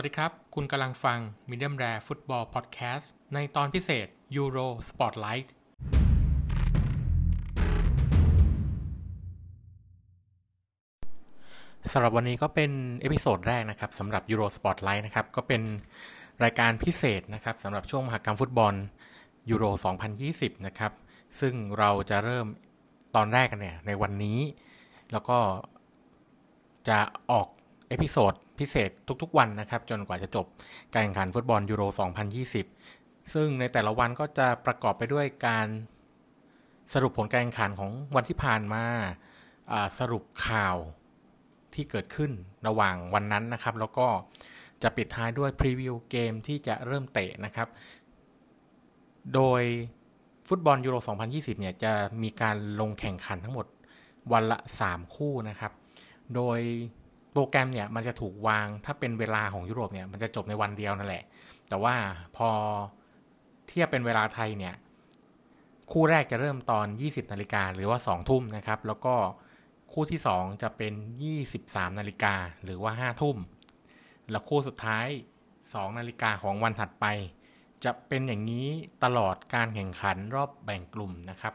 สวัสดีครับ คุณกำลังฟัง Medium Rare Football Podcast ในตอนพิเศษ Euro Spotlight สำหรับวันนี้ก็เป็น episode แรกนะครับสำหรับ Euro Spotlight นะครับ ก็เป็นรายการพิเศษนะครับสำหรับช่วงมหกรรมฟุตบอลยูโร 2020 นะครับ ซึ่งเราจะเริ่มตอนแรกกันเนี่ยในวันนี้ แล้วก็จะออก episode พิเศษทุกๆวันนะครับ จนกว่าจะจบการแข่งขันฟุตบอลยูโร 2020 ซึ่งในแต่ละวันก็จะประกอบไปด้วยการสรุปผลการแข่งขันของวันที่ผ่านมาสรุปข่าวที่เกิดขึ้นระหว่างวันนั้นนะครับ แล้วก็จะปิดท้ายด้วย preview เกมที่จะเริ่มเตะนะครับ โดยฟุตบอลยูโร 2020 เนี่ยจะมีการลงแข่งขันทั้งหมดวันละ 3 คู่นะครับ โดย รแกรมเนี่ยมันจะถูกวางถ้าเป็นเวลาของยุโรปเนี่ยมันจะจบในวันเดียวนั่นแหละ แต่ว่าพอเทียบเป็นเวลาไทยเนี่ยคู่แรกจะเริ่มตอน 20นาฬิกาหรือว่า 2 ทุ่มนะครับ แล้วก็คู่ที่ 2 จะเป็น 23นาฬิกาหรือว่า 5 ทุ่ม แล้วคู่สุดท้าย 2นาฬิกาของวันถัดไป จะเป็นอย่างนี้ตลอดการแข่งขันรอบแบ่งกลุ่มนะครับ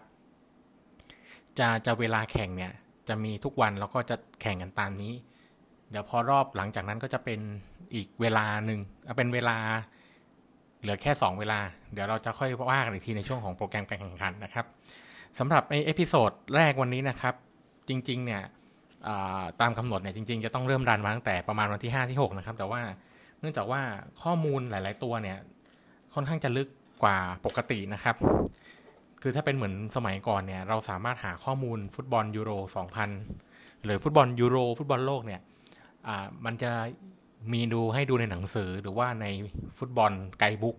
จะจะเวลาแข่งเนี่ยจะมีทุกวันแล้วก็จะแข่งกันตามนี้ เดี๋ยวพอรอบหลังจากนั้นก็จะเป็นอีกเวลาหนึ่งเป็นเวลาเหลือแค่ 2 เวลา เดี๋ยวเราจะค่อยว่ากันอีกทีในช่วงของโปรแกรมการแข่งขันนะครับสำหรับใน episode แรกวันนี้นะครับ จริงๆเนี่ยตามกำหนดเนี่ยจริงๆ จะต้องเริ่ม run มาตั้งแต่ประมาณวันที่ 5 ที่ 6 นะครับ แต่ว่าเนื่องจากว่าข้อมูลหลาย ๆ ตัวเนี่ยค่อนข้างจะลึกกว่าปกตินะครับ คือถ้าเป็นเหมือนสมัยก่อนเนี่ยเราสามารถหาข้อมูลฟุตบอลยูโร 2000 หรือฟุตบอลยูโร ฟุตบอลโลกเนี่ย มันจะมีดูให้ดูในหนังสือหรือว่าในฟุตบอล guidebook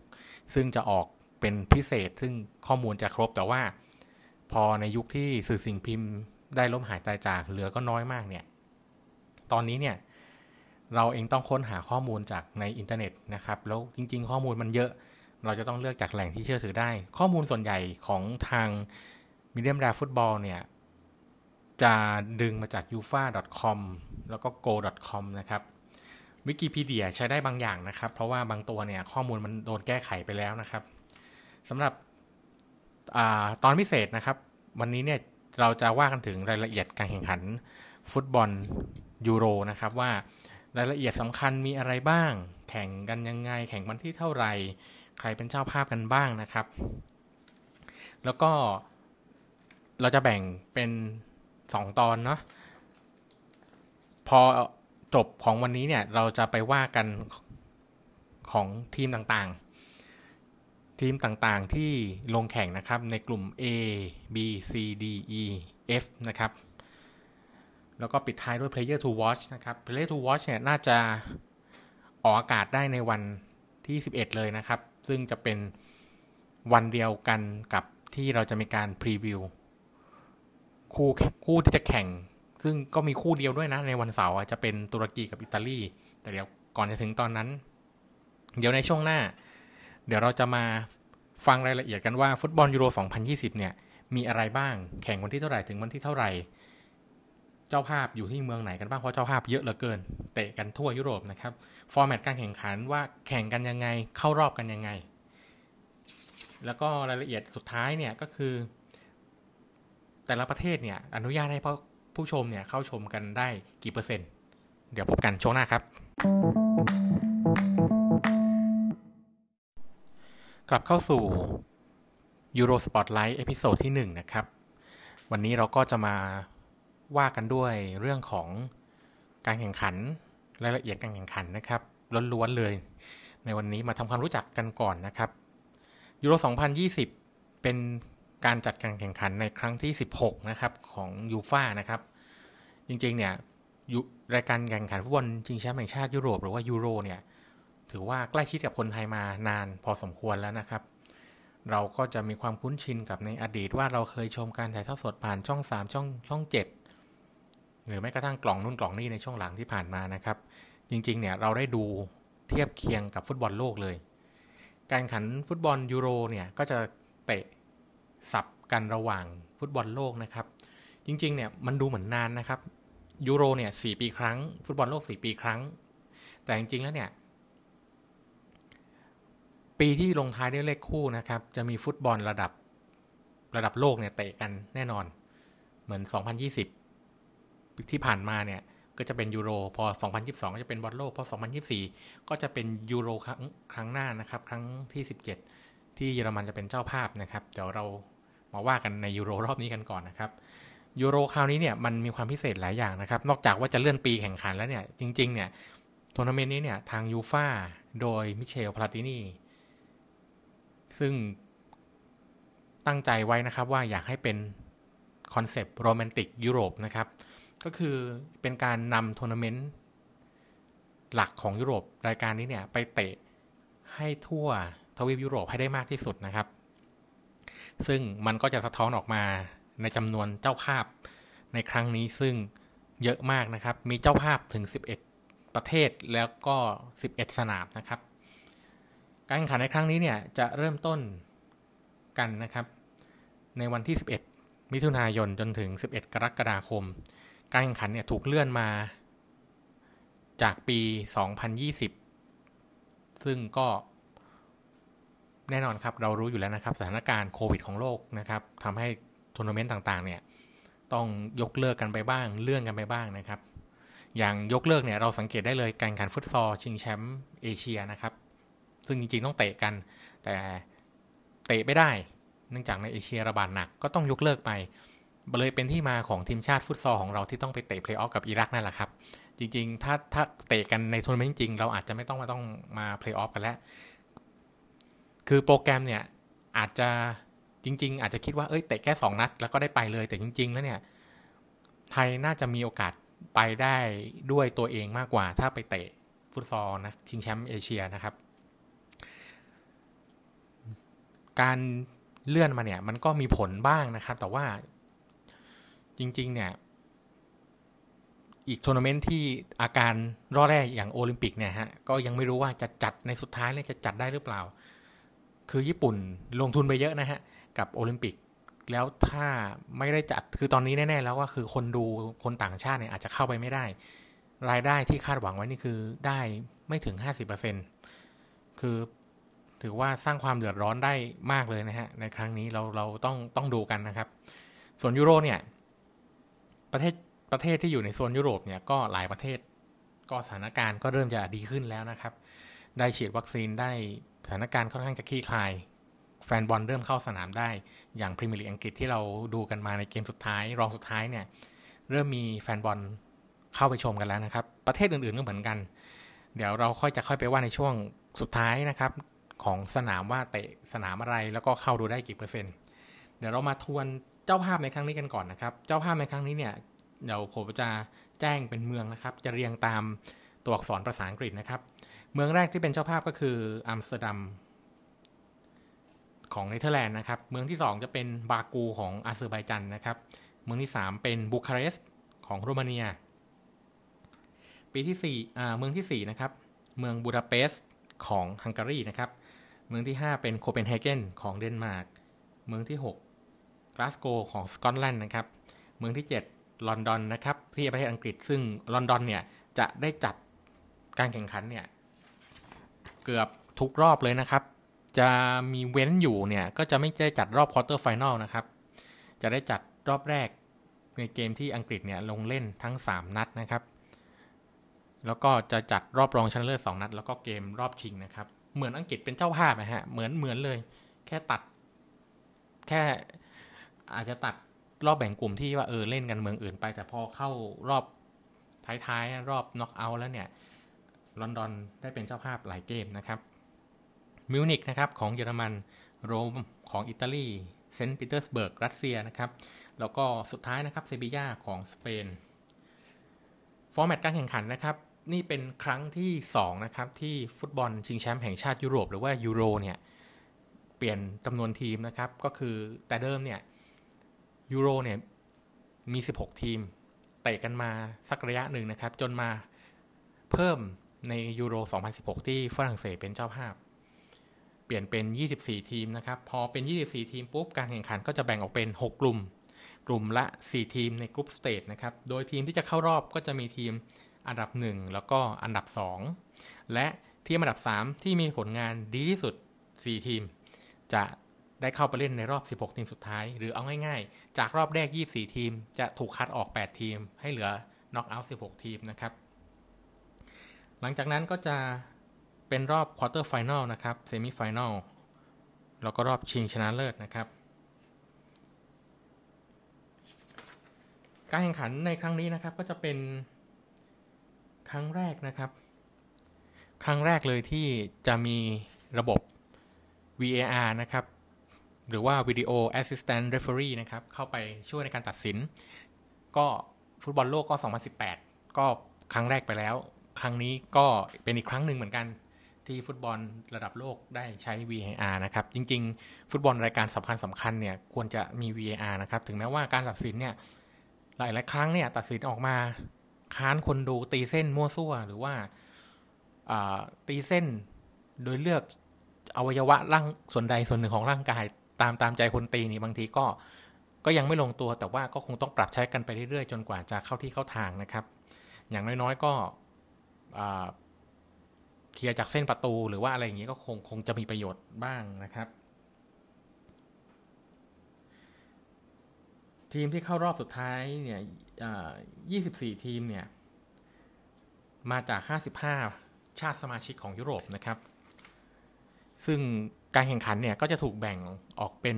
ซึ่งจะออกเป็นพิเศษ ซึ่งข้อมูลจะครบแต่ว่า พอในยุคที่สื่อสิ่งพิมพ์ได้ล้มหายตายจากเหลือก็น้อยมากเนี่ย ตอนนี้เนี่ย เราเองต้องค้นหาข้อมูลจากในอินเทอร์เน็ตนะครับ แล้วจริง ๆ ข้อมูลมันเยอะ เราจะต้องเลือกจากแหล่งที่เชื่อถือได้ ข้อมูลส่วนใหญ่ของทาง Medium r a ฟุตบอลเนี่ย จะดึงมาจาก ufa.com แล้วก็ go.com นะครับวิกิพีเดียใช้ได้บางอย่างนะครับ เพราะว่าบางตัวเนี่ยข้อมูลมันโดนแก้ไขไปแล้วนะครับสำหรับอตอนพิเศษนะครับ วันนี้เนี่ยเราจะว่ากันถึงรายละเอียดการแข่งขันฟุตบอลยูโรนะครับว่ารายละเอียดสำคัญมีอะไรบ้าง แข่งกันยังไง แข่งวันที่เท่าไหร่ ใครเป็นเจ้าภาพกันบ้างนะครับ แล้วก็เราจะแบ่งเป็น 2 ตอนเนาะ พอจบของวันนี้เนี่ยเราจะไปว่ากันของทีมต่างๆ ทีมต่างๆที่ลงแข่งนะครับในกลุ่ม A B C D E F นะครับ แล้วก็ปิดท้ายด้วย Player to Watch นะครับ Player to Watch เนี่ยน่าจะออกอากาศได้ในวันที่ 11 เลยนะครับ ซึ่งจะเป็นวันเดียวกันกับที่เราจะมีการพรีวิวคู่คู่ที่จะแข่ง ซึ่งก็มีคู่เดียวด้วยนะ ในวันเสาร์จะเป็นตุรกีกับอิตาลี แต่เดี๋ยวก่อนจะถึงตอนนั้น เดี๋ยวในช่วงหน้า เดี๋ยวเราจะมาฟังรายละเอียดกันว่าฟุตบอลยูโร 2020 เนี่ย มีอะไรบ้าง แข่งวันที่เท่าไหร่ถึงวันที่เท่าไหร่ เจ้าภาพอยู่ที่เมืองไหนกันบ้าง เพราะเจ้าภาพเยอะเหลือเกิน เตะกันทั่วยุโรปนะครับ ฟอร์แมตการแข่งขันว่าแข่งกันยังไง เข้ารอบกันยังไง แล้วก็รายละเอียดสุดท้ายเนี่ยก็คือ แต่ละประเทศเนี่ยอนุญาตให้พ ผู้ชมเนี่ยเข้าชมกันได้กี่เปอร์เซ็นต์ เดี๋ยวพบกันช่วงหน้าครับ กลับเข้าสู่ Euro Spotlight episode ที่ 1 นะครับ วันนี้เราก็จะมาว่ากันด้วยเรื่องของการแข่งขันรายละเอียดการแข่งขันนะครับล้วนๆเลย ในวันนี้มาทำความรู้จักกันก่อนนะครับยูโร 2020 เป็น การจัดการแข่งขันในครั้งที่ 16 นะครับ ของยูฟ่านะครับ จริงๆ เนี่ยรายการแข่งขันฟุตบอลชิงแชมป์แห่งชาติยุโรปหรือว่ายูโรเนี่ย ถือว่าใกล้ชิดกับคนไทยมานานพอสมควรแล้วนะครับ เราก็จะมีความคุ้นชินกับในอดีตว่าเราเคยชมการถ่ายทอดสดผ่านช่อง 3 ช่องช่อง 7 หรือแม้กระทั่งกล่องนู่นกล่องนี่ในช่วงหลังที่ผ่านมานะครับ จริงๆ เนี่ยเราได้ดูเทียบเคียงกับฟุตบอลโลกเลย การขันฟุตบอลยูโรเนี่ยก็จะเตะ สับกันระหว่างฟุตบอลโลกนะครับ จริงๆเนี่ยมันดูเหมือนนานนะครับยูโรเนี่ยสปีครั้ง ฟุตบอลโลก 4 ปีครั้ง แต่จริงๆแล้วเนี่ย ปีที่ลงท้ายด้วยเลขคู่นะครับ จะมีฟุตบอลระดับระดับโลกเนี่ยเตะกันแน่นอน เหมือน 2020 ที่ผ่านมาเนี่ยก็จะเป็นยูโรพอ 2022 ก็จะเป็นบอลโลก พอ 2024 ก็จะเป็นยูโรครั้งครั้งหน้านะครับ ครั้งที่ 17 ที่เยอรมันจะเป็นเจ้าภาพนะครับ เดี๋ยวเรา มาว่ากันในยูโรรอบนี้กันก่อนนะครับยูโรคราวนี้เนี่ยมันมีความพิเศษหลายอย่างนะครับ นอกจากว่าจะเลื่อนปีแข่งขันแล้วเนี่ย จริง ๆ เนี่ยทัวร์นาเมนต์นี้เนี่ยทางยูฟ่าโดยมิเชลพลาตินีซึ่งตั้งใจไว้นะครับว่าอยากให้เป็นคอนเซปต์โรแมนติกยุโรปนะครับ ก็คือเป็นการนำทัวร์นาเมนต์หลักของยุโรปรายการนี้เนี่ยไปเตะให้ทั่วทวีปยุโรปให้ได้มากที่สุดนะครับ ซึ่งมันก็จะสะท้อนออกมาในจำนวนเจ้าภาพในครั้งนี้ซึ่งเยอะมากนะครับ มีเจ้าภาพถึง 11 ประเทศแล้วก็ 11 สนามนะครับ การแข่งขันในครั้งนี้เนี่ยจะเริ่มต้นกันนะครับ ในวันที่ 11 มิถุนายนจนถึง 11 กรกฎาคม การแข่งขันเนี่ยถูกเลื่อนมาจากปี 2020 ซึ่งก็ แน่นอนครับเรารู้อยู่แล้วนะครับสถานการณ์โควิดของโลกนะครับทำให้ทัวร์นาเมนต์ต่างๆเนี่ยต้องยกเลิกกันไปบ้าง เลื่อนกันไปบ้างนะครับ อย่างยกเลิกเนี่ยเราสังเกตได้เลยการแข่งขันฟุตซอลชิงแชมป์เอเชียนะครับ ซึ่งจริงๆต้องเตะกัน แต่เตะไม่ได้ เนื่องจากในเอเชียระบาดหนักก็ต้องยกเลิกไปเลยเป็นที่มาของทีมชาติฟุตซอลของเราที่ต้องไปเตะเพลย์ออฟกับอิรักนั่นแหละครับ จริงๆ ถ้าถ้าเตะกันในทัวร์นาเมนต์จริง เราอาจจะไม่ต้องมาต้องมาเพลย์ออฟกันแล้ว คือโปรแกรมเนี่ยอาจจะจริง ๆ อาจจะคิดว่าเอ้ยเตะแค่ 2 นัด แล้วก็ได้ไปเลยแต่จริง ๆ แล้วเนี่ย ไทยน่าจะมีโอกาสไปได้ด้วยตัวเองมากกว่า ถ้าไปเตะฟุตซอลนะชิงแชมป์เอเชียนะครับ การเลื่อนมาเนี่ย มันก็มีผลบ้างนะครับ แต่ว่าจริง ๆ เนี่ย อีกทัวร์นาเมนต์ที่อาการร่อแร่อย่างโอลิมปิกเนี่ยฮะก็ยังไม่รู้ว่าจะจัดในสุดท้ายเนี่ยจะจัดได้หรือเปล่า คือญี่ปุ่นลงทุนไปเยอะนะฮะ กับโอลิมปิก แล้วถ้าไม่ได้จัดคือตอนนี้แน่ ๆ แล้วว่าคือคนดูคนต่างชาติเนี่ยอาจจะเข้าไปไม่ได้ รายได้ที่คาดหวังไว้นี่คือได้ไม่ถึง 50%คือถือว่าสร้างความเดือดร้อนได้มากเลยนะฮะ ในครั้งนี้เราเราต้องต้องดูกันนะครับ ส่วนยุโรเนี่ย ประเทศประเทศที่อยู่ในโซนยุโรปเนี่ยก็หลายประเทศก็สถานการณ์ก็เริ่มจะดีขึ้นแล้วนะครับ ได้ฉีดวัคซีนได้สถานการณ์ค่อนข้างจะคลี่คลาย แฟนบอลเริ่มเข้าสนามได้อย่างพรีเมียร์ลีกอังกฤษที่เราดูกันมาในเกมสุดท้าย รองสุดท้ายเนี่ยเริ่มมีแฟนบอลเข้าไปชมกันแล้วนะครับ ประเทศอื่นๆก็เหมือนกัน เดี๋ยวเราค่อยจะค่อยไปว่าในช่วงสุดท้ายนะครับของสนามว่าเตะสนามอะไรแล้วก็เข้าดูได้กี่เปอร์เซ็นต์ เดี๋ยวเรามาทวนเจ้าภาพในครั้งนี้กันก่อนนะครับ เจ้าภาพในครั้งนี้เนี่ยเดี๋ยวผมจะแจ้งเป็นเมืองนะครับ จะเรียงตามตัวอักษรภาษาอังกฤษนะครับ เมืองแรกที่เป็นเจ้าภาพก็คืออัมสเตอร์ดัมของเนเธอร์แลนด์นะครับ เมืองที่ 2 จะเป็นบากูของอาเซอร์ไบจันนะครับ เมืองที่ 3 เป็นบูคาเรสต์ของโรมาเนีย ปีที่4อ่าเมืองที่4นะครับ เมืองบูดาเปสต์ของฮังการีนะครับ เมืองที่ 5 เป็นโคเปนเฮเกนของเดนมาร์ก เมืองที่ 6กลาสโกของสกอตแลนด์นะครับ เมืองที่ 7 ลอนดอนนะครับ ที่ประเทศอังกฤษซึ่งลอนดอนเนี่ยจะได้จัดการแข่งขันเนี่ย เกือบทุกรอบเลยนะครับ จะมีเว้นอยู่เนี่ยก็จะไม่ได้จัดรอบ quarter final นะครับ จะได้จัดรอบแรกในเกมที่อังกฤษเนี่ยลงเล่นทั้ง 3 นัดนะครับ แล้วก็จะจัดรอบรองชนะเลิศ2นัด แล้วก็เกมรอบชิงนะครับ เหมือนอังกฤษเป็นเจ้าภาพนะฮะ เหมือนเหมือนเลย แค่ตัด แค่อาจจะตัดรอบแบ่งกลุ่มที่ว่าเออเล่นกันเมืองอื่นไป แต่พอเข้ารอบท้ายๆ รอบน็อกเอาท์แล้วเนี่ย ลอนดอนได้เป็นเจ้าภาพหลายเกมนะครับมิวนิกนะครับของเยอรมันโรมของอิตาลีเซนต์ปีเตอร์สเบิร์กรัสเซียนะครับแล้วก็สุดท้ายนะครับเซบียาของสเปน format การแข่งขันนะครับนี่เป็นครั้งที่2นะครับที่ฟุตบอลชิงแชมป์แห่งชาติยุโรป หรือว่ายูโรเนี่ยเปลี่ยนจำนวนทีมนะครับก็คือแต่เดิมเนี่ยยูโรเนี่ยมี 16 ทีมเตะกันมาสักระยะหนึ่งนะครับ จนมาเพิ่ม ในยูโร 2016 ที่ฝรั่งเศสเป็นเจ้าภาพ เปลี่ยนเป็น 24 ทีมนะครับ พอเป็น 24 ทีมปุ๊บ การแข่งขันก็จะแบ่งออกเป็น 6 กลุ่ม กลุ่มละ 4 ทีมใน group stage นะครับ โดยทีมที่จะเข้ารอบก็จะมีทีมอันดับ 1 แล้วก็อันดับ 2 และทีมอันดับ 3 ที่มีผลงานดีที่สุด 4 ทีม จะได้เข้าไปเล่นในรอบ 16 ทีมสุดท้าย หรือเอาง่ายๆ จากรอบแรก 24 ทีม จะถูกคัดออก 8 ทีม ให้เหลือน็อกเอาท์ 16 ทีมนะครับ หลังจากนั้นก็จะเป็นรอบ quarter final นะครับ semi final แล้วก็รอบชิงชนะเลิศนะครับ การแข่งขันในครั้งนี้นะครับก็จะเป็นครั้งแรกนะครับ ครั้งแรกเลยที่จะมีระบบ VAR นะครับ หรือว่า Video Assistant Referee นะครับ เข้าไปช่วยในการตัดสิน ก็ฟุตบอลโลกก็ 2018 ก็ครั้งแรกไปแล้ว ครั้งนี้ก็เป็นอีกครั้งหนึ่งเหมือนกันที่ฟุตบอลระดับโลกได้ใช้ VAR นะครับ จริง ๆ ฟุตบอลรายการสำคัญสำคัญเนี่ยควรจะมี VAR นะครับ ถึงแม้ว่าการตัดสินเนี่ยหลายๆครั้งเนี่ยตัดสินออกมาค้านคนดูตีเส้นมั่วซั่ว หรือว่าตีเส้นโดยเลือกอวัยวะร่างส่วนใดส่วนหนึ่งของร่างกาย ตามตามใจคนตีนี่บางทีก็ก็ยังไม่ลงตัวแต่ว่าก็คงต้องปรับใช้กันไปเรื่อยๆ จนกว่าจะเข้าที่เข้าทางนะครับ อย่างน้อยๆก็ เคลียร์จากเส้นประตูหรือว่าอะไรอย่างนี้ก็คงคงจะมีประโยชน์บ้างนะครับ ทีมที่เข้ารอบสุดท้ายเนี่ย24 ทีมเนี่ย มาจาก 55 ชาติสมาชิกของยุโรปนะครับ ซึ่งการแข่งขันเนี่ยก็จะถูกแบ่งออกเป็น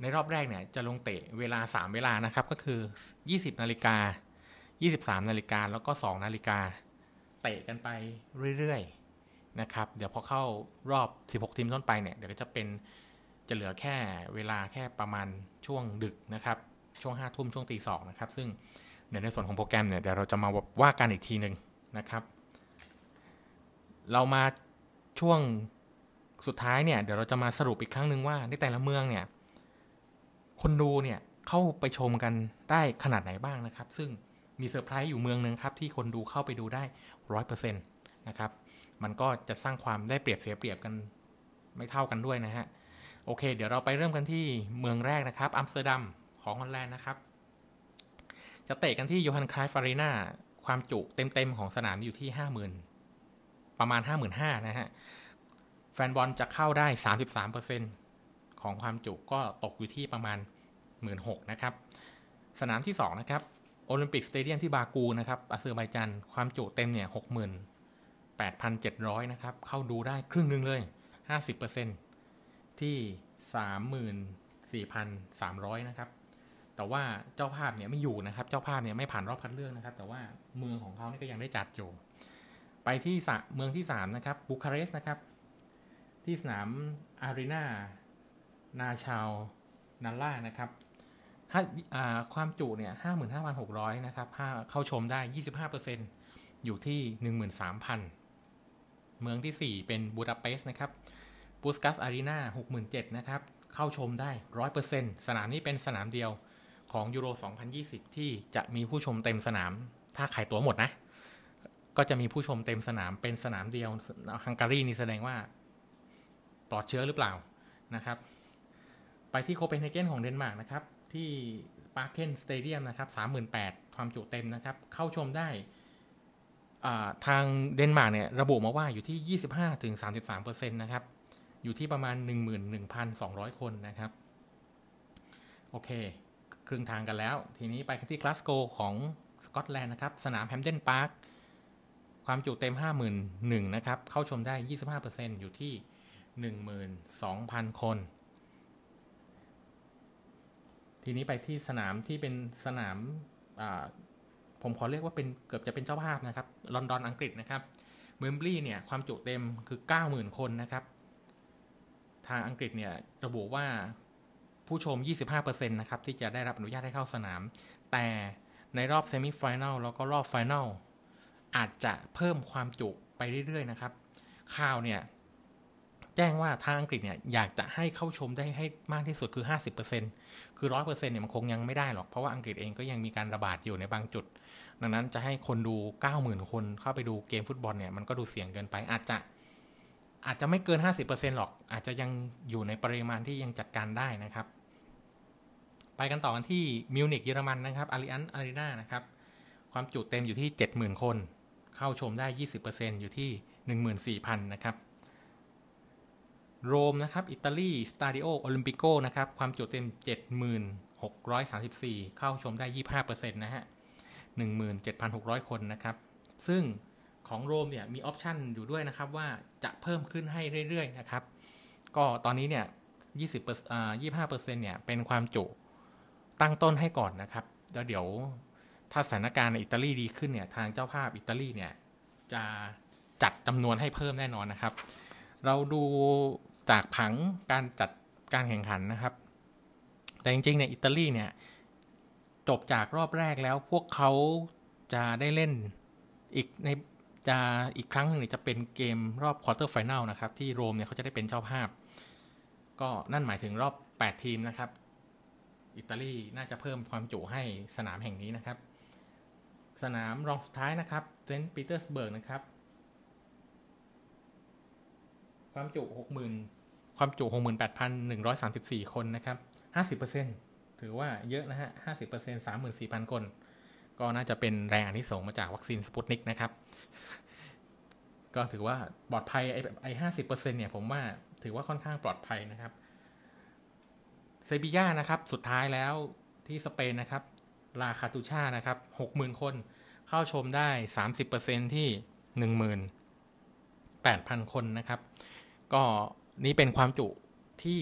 ในรอบแรกเนี่ยจะลงเตะเวลา 3 เวลานะครับ ก็คือ 20 นาฬิกา 23 นาฬิกาแล้วก็ 2 นาฬิกา เตะกันไปเรื่อยๆนะครับ เดี๋ยวพอเข้ารอบ 16 ทีมต้นไปเนี่ย เดี๋ยวก็จะเป็นจะเหลือแค่เวลาแค่ประมาณช่วงดึกนะครับ ช่วง 5 ทุ่มช่วงตีสองนะครับ ซึ่งเดี๋ยวในส่วนของโปรแกรมเนี่ยเดี๋ยวเราจะมาว่ากันอีกทีหนึ่งนะครับ เรามาช่วงสุดท้ายเนี่ยเดี๋ยวเราจะมาสรุปอีกครั้งหนึ่งว่าในแต่ละเมืองเนี่ยคนดูเนี่ยเข้าไปชมกันได้ขนาดไหนบ้างนะครับ ซึ่ง มีเซอร์ไพรส์อยู่เมืองหนึ่งครับ ที่คนดูเข้าไปดูได้ร้อยเปอร์เซ็นต์นะครับ มันก็จะสร้างความได้เปรียบเสียเปรียบกันไม่เท่ากันด้วยนะฮะ โอเค เดี๋ยวเราไปเริ่มกันที่เมืองแรกนะครับอัมสเตอร์ดัมของฮอลแลนด์นะครับ จะเตะกันที่โยฮันครัฟฟ์อารีนาความจุเต็มๆของสนามอยู่ที่ห้าหมื่นประมาณห้าหมื่นห้านะฮะ แฟนบอลจะเข้าได้สามสิบสามเปอร์เซ็นต์ของความจุก็ตกอยู่ที่ประมาณหมื่นหกนะครับ สนามที่สองนะครับ โอลิมปิกสเตเดียมที่บากูนะครับอาเซอร์ไบจันความจุเต็มเนี่ยหกหมื่นแปดพันเจ็ดร้อยนะครับ เข้าดูได้ครึ่งหนึ่งเลยห้าสิบเปอร์เซ็นที่สามหมื่นสี่พันสามร้อยนะครับ แต่ว่าเจ้าภาพเนี่ยไม่อยู่นะครับ เจ้าภาพเนี่ยไม่ผ่านรอบคัดเลือกนะครับ แต่ว่าเมืองของเขานี่ก็ยังได้จัดอยู่ไปที่เมืองที่สามนะครับบูคาเรสต์นะครับ ที่สนามอารีนานาชาวนัลล่านะครับ ถ้าความจุเนี่ยห้าหมื่นห้าพันหกร้อยนะครับเข้าชมได้ยี่สิบห้าเปอร์เซ็นตอยู่ที่หนึ่งหมื่นสามพันเมืองที่สี่เป็นบูดาเปสต์นะครับบูสกัสอารีนาหกหมื่นเจ็ดนะครับเข้าชมได้ร้อยเปอร์เซ็นตสนามนี้เป็นสนามเดียวของยูโร 2020 ที่จะมีผู้ชมเต็มสนาม ถ้าขายตั๋วหมดนะ ก็จะมีผู้ชมเต็มสนามเป็นสนามเดียวฮังการีนี่แสดงว่า ปลอดเชื้อหรือเปล่านะครับ ไปที่โคเปนเฮเกนของเดนมาร์กนะครับ ที่ปาร์เคนสเตเดียมนะครับ38,000ความจุเต็มนะครับ เข้าชมได้ทางเดนมาร์กเนี่ยระบุมาว่าอยู่ที่ 25-33%นะครับ อยู่ที่ประมาณ 11,200 คนนะครับ โอเค ครึ่งทางกันแล้ว ทีนี้ไปที่กลาสโกของสกอตแลนด์นะครับ สนามแฮมเดนพาร์คความจุเต็ม 51,000นะครับ เข้าชมได้ 25%อยู่ที่ 12,000 คน ทีนี้ไปที่สนามที่เป็นสนามผมขอเรียกว่าเป็นเกือบจะเป็นเจ้าภาพนะครับ ลอนดอนอังกฤษนะครับเวมบลีย์เนี่ยความจุเต็มคือ 90,000 คนนะครับ ทางอังกฤษเนี่ยระบุว่าผู้ชม 25%นะครับที่จะได้รับอนุญาตให้เข้าสนาม แต่ในรอบ semi-final แล้วก็รอบ finalอาจจะเพิ่มความจุไปเรื่อยๆนะครับ ข่าวเนี่ย จ้งว่าทางอังกฤษเนี่ยอยากจะให้เข้าชมได้ให้มากที่สุดคือ 50%คือ 100%เนี่ยมันคงยังไม่ได้หรอก เพราะว่าอังกฤษเองก็ยังมีการระบาดอยู่ในบางจุด ดังนั้นจะให้คนดู 90,000 คนเข้าไปดูเกมฟุตบอลเนี่ยมันก็ดูเสี่ยงเกินไปอาจจะอาจจะไม่เกิน 50%หรอก อาจจะยังอยู่ในปริมาณที่ยังจัดการได้นะครับ ไปกันต่อกันที่มิวนิกเยอรมันนะครับอลิอันซ์อารีนานะครับ ความจุเต็มอยู่ที่ 70,000 คน เข้าชมได้ 20%อยู่ที่ 14,000 นะครับ โรมนะครับ อิตาลีสตาดิโอโอลิมปิโกนะครับ ความจุเต็ม 7634 เข้าชมได้ 25%นะฮะ 17,600 คนนะครับ ซึ่งของโรมเนี่ยมี option อยู่ด้วยนะครับ ว่าจะเพิ่มขึ้นให้เรื่อย ๆ นะครับ ก็ตอนนี้เนี่ย 20อ่า25%เนี่ย เป็นความจุตั้งต้นให้ก่อนนะครับ แล้วเดี๋ยวถ้าสถานการณ์ในอิตาลีดีขึ้นเนี่ย ทางเจ้าภาพอิตาลีเนี่ย จะจัดจำนวนให้เพิ่มแน่นอนนะครับ เราดู จากผังการจัดการแข่งขันนะครับ แต่จริงๆเนี่ยอิตาลีเนี่ยจบจากรอบแรกแล้วพวกเขาจะได้เล่นอีกในจะอีกครั้งหนึ่งจะเป็นเกมรอบ quarter-final นะครับที่โรมเนี่ยเขาจะได้เป็นเจ้าภาพ ก็นั่นหมายถึงรอบ 8 ทีมนะครับ อิตาลีน่าจะเพิ่มความจุให้สนามแห่งนี้นะครับ สนามรองสุดท้ายนะครับเซนต์ปีเตอร์สเบิร์กนะครับ ความจุ 60,000 ความจุ 68,134 คนนะครับ 50%ถือว่าเยอะนะฮะ 50% 34,000 คน ก็น่าจะเป็นแรงอันที่ส่งมาจากวัคซีนสปุตนิกนะครับ ก็ถือว่าปลอดภัยไอ้ไอ้ห้าสิบเปอร์เซ็นเนี่ยผมว่าถือว่าค่อนข้างปลอดภัยนะครับเซบีย่านะครับสุดท้ายแล้วที่สเปนนะครับลาคาตูชานะครับหกหมื่นคนเข้าชมได้สามสิบเปอร์เซ็นที่หนึ่งหมื่นแปดพันคนนะครับ ก็ นี่เป็นความจุที่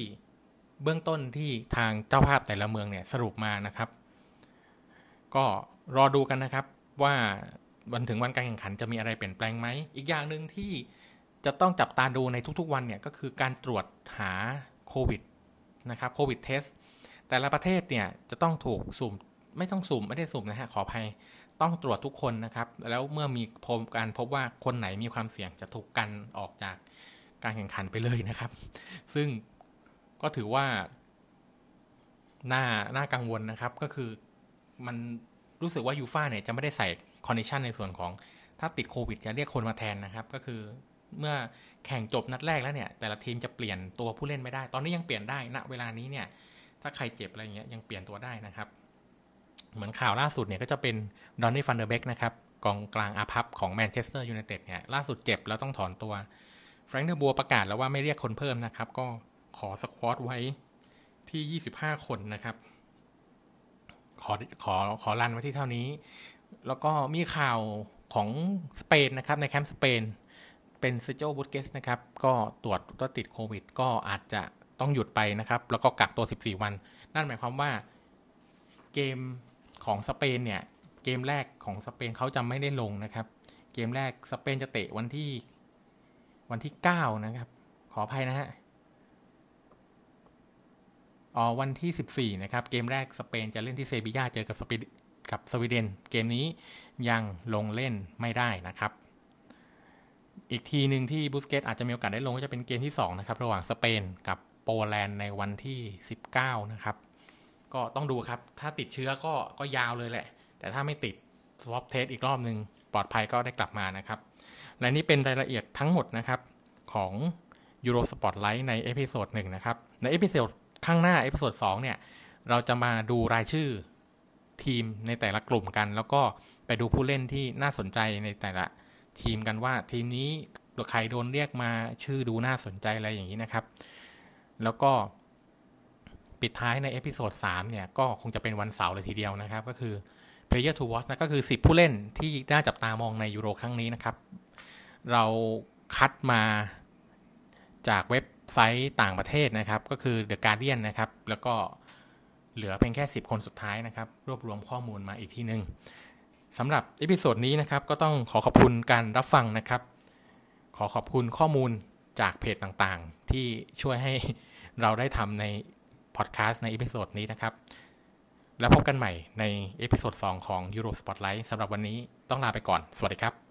เบื้องต้นที่ทางเจ้าภาพแต่ละเมืองเนี่ยสรุปมานะครับ ก็รอดูกันนะครับว่าวันถึงวันการแข่งขันจะมีอะไรเปลี่ยนแปลงไหม อีกอย่างหนึ่งที่จะต้องจับตาดูในทุกๆวันเนี่ยก็คือการตรวจหาโควิดนะครับโควิดเทสแต่ละประเทศเนี่ยจะต้องถูกสุ่มไม่ต้องสุ่มไม่ได้สุ่มนะฮะขออภัยต้องตรวจทุกคนนะครับ แล้วเมื่อมีพบการพบว่าคนไหนมีความเสี่ยงจะถูกกันออกจาก การแข่งขันไปเลยนะครับ ซึ่งก็ถือว่าหน่าหน่ากังวลนะครับ ก็คือมันรู้สึกว่ายูฟ่าเนี่ยจะไม่ได้ใส่ condition ในส่วนของถ้าติดโควิดจะเรียกคนมาแทนนะครับ ก็คือเมื่อแข่งจบนัดแรกแล้วเนี่ย แต่ละทีมจะเปลี่ยนตัวผู้เล่นไม่ได้ ตอนนี้ยังเปลี่ยนได้ณนะเวลานี้เนี่ย ถ้าใครเจ็บอะไรเงี้ยยังเปลี่ยนตัวได้นะครับ เหมือนข่าวล่าสุดเนี่ยก็จะเป็นดอนนี่ฟันเดอร์เบกนะครับกองกลางอาภัพของแมนเชสเตอร์ยูไนเต็ดเนี่ยล่าสุดเจ็บแล้วต้องถอนตัว แฟรงค์เดอ บัวร์ประกาศแล้วว่าไม่เรียกคนเพิ่มนะครับ ก็ขอ squad ไว้ที่ 25 คนนะครับ ขอขอขอ run ไว้ที่เท่านี้ แล้วก็มีข่าวของสเปนนะครับในแคมป์สเปน เป็นเซโจบุตเกสนะครับ ก็ตรวจว่าติดโควิด ก็อาจจะต้องหยุดไปนะครับ แล้วก็กักตัว 14 วัน นั่นหมายความว่าเกมของสเปนเนี่ย เกมแรกของสเปนเขาจะไม่ได้ลงนะครับ เกมแรกสเปนจะเตะวันที่ วันที่ 9 นะครับ ขออภัยนะฮะอ๋อวันที่ 14 นะครับ เกมแรกสเปนจะเล่นที่เซบียาเจอกับสปีกับสวีเดน เกมนี้ยังลงเล่นไม่ได้นะครับ อีกทีหนึ่งที่บูสเกตอาจจะมีโอกาสได้ลงก็จะเป็นเกมที่ 2 นะครับ ระหว่างสเปนกับโปแลนด์ในวันที่ 19 นะครับ ก็ต้องดูครับ ถ้าติดเชื้อก็ก็ยาวเลยแหละ แต่ถ้าไม่ติด swab test อีกรอบหนึ่ง ปลอดภัยก็ได้กลับมานะครับ และนี่เป็นรายละเอียดทั้งหมดนะครับของ Euro Spotlight ใน episode หนึ่งนะครับ ใน episode ข้างหน้า episode 2เนี่ย เราจะมาดูรายชื่อทีมในแต่ละกลุ่มกัน แล้วก็ไปดูผู้เล่นที่น่าสนใจในแต่ละทีมกันว่าทีมนี้ใครโดนเรียกมาชื่อดูน่าสนใจอะไรอย่างนี้นะครับ แล้วก็ปิดท้ายใน episode 3เนี่ย ก็คงจะเป็นวันเสาร์เลยทีเดียวนะครับ ก็คือ Player to Watch นะก็คือ 10 ผู้เล่นที่น่าจับตามองในยูโรครั้งนี้นะครับ เราคัดมาจากเว็บไซต์ต่างประเทศนะครับ ก็คือ The Guardian นะครับ แล้วก็เหลือเพียงแค่ 10 คนสุดท้ายนะครับ รวบรวมข้อมูลมาอีกทีหนึ่งสำหรับ episode นี้นะครับ ก็ต้องขอขอบคุณการรับฟังนะครับ ขอขอบคุณข้อมูลจากเพจต่างๆ ที่ช่วยให้เราได้ทำในพอดแคสต์ใน episode นี้นะครับ แล้วพบกันใหม่ใน episode 2ของ Euro Spotlight สำหรับวันนี้ต้องลาไปก่อน สวัสดีครับ